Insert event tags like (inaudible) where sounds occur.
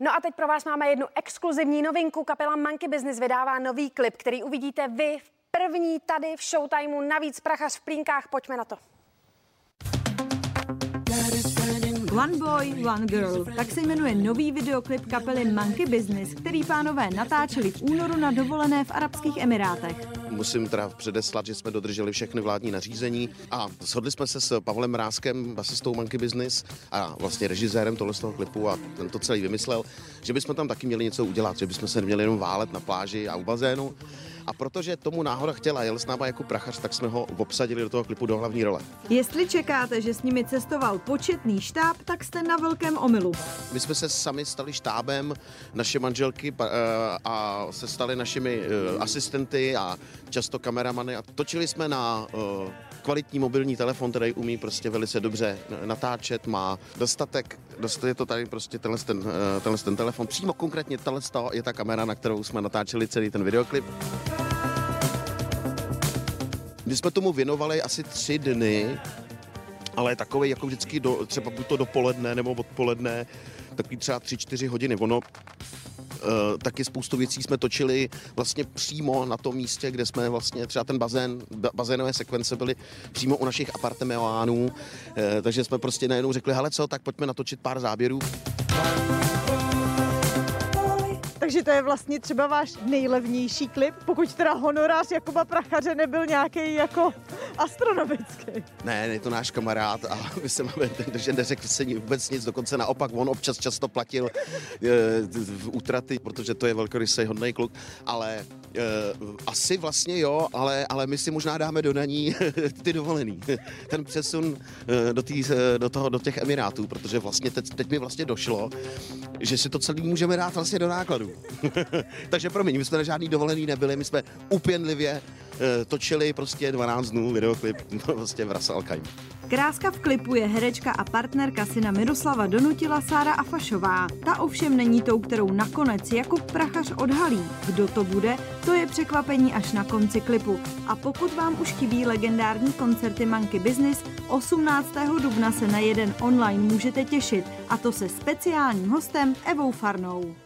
No a teď pro vás máme jednu exkluzivní novinku. Kapela Monkey Business vydává nový klip, který uvidíte vy v první tady v Showtimeu. Navíc prachař v plínkách. Pojďme na to. One Boy, One Girl. Tak se jmenuje nový videoklip kapely Monkey Business, který pánové natáčeli v únoru na dovolené v Arabských Emirátech. Musím teda předeslat, že jsme dodrželi všechny vládní nařízení a shodli jsme se s Pavlem Mrázkem, basistou Monkey Business a vlastně režisérem tohle z toho klipu a ten to celý vymyslel, že bychom tam taky měli něco udělat, že bychom se neměli jenom válet na pláži a u bazénu, a protože tomu náhoda chtěla, jel s náma jako prachař, tak jsme ho obsadili do toho klipu do hlavní role. Jestli čekáte, že s nimi cestoval početný štáb, tak jste na velkém omylu. My jsme se sami stali štábem, naše manželky eh, a se stali našimi eh, asistenty a často kameramany a točili jsme na eh, kvalitní mobilní telefon, který umí prostě velice dobře natáčet, má dostatek, dost, je to tady prostě tenhle ten, tenhle ten telefon, přímo konkrétně tenhle je ta kamera, na kterou jsme natáčeli celý ten videoklip. My jsme tomu věnovali asi tři dny, ale takový jako vždycky do, třeba buď to dopoledne nebo odpoledne, takový třeba tři, čtyři hodiny. Ono Uh, taky spoustu věcí jsme točili vlastně přímo na tom místě, kde jsme vlastně třeba ten bazén, bazénové sekvence byly přímo u našich apartmánů, uh, takže jsme prostě najednou řekli, hele co, tak pojďme natočit pár záběrů. Takže to je vlastně třeba váš nejlevnější klip, pokud teda honorář Jakuba Prachaře nebyl nějaký jako astronomický. Ne, je to náš kamarád a (laughs) my se máme, že neřekl se vůbec nic, dokonce naopak on občas často platil e, v útraty, protože to je velkorysý hodný kluk, ale e, asi vlastně jo, ale, ale my si možná dáme do daní (laughs) ty dovolený. (laughs) Ten přesun e, do, tý, do, toho, do těch Emirátů, protože vlastně teď, teď mi vlastně došlo, že si to celý můžeme dát vlastně do nákladu. (laughs) Takže promiň, my jsme na žádný dovolený nebyli, my jsme upěnlivě uh, točili prostě 12 dnů videoklip (laughs) prostě v Ras Al Kráska v klipu je herečka a partnerka syna Miroslava Donutila Sára Afašová. Ta ovšem není tou, kterou nakonec Jakub Prachař odhalí. Kdo to bude, to je překvapení až na konci klipu. A pokud vám už chybí legendární koncerty Monkey Business, 18. dubna se na jeden online můžete těšit, a to se speciálním hostem Evou Farnou.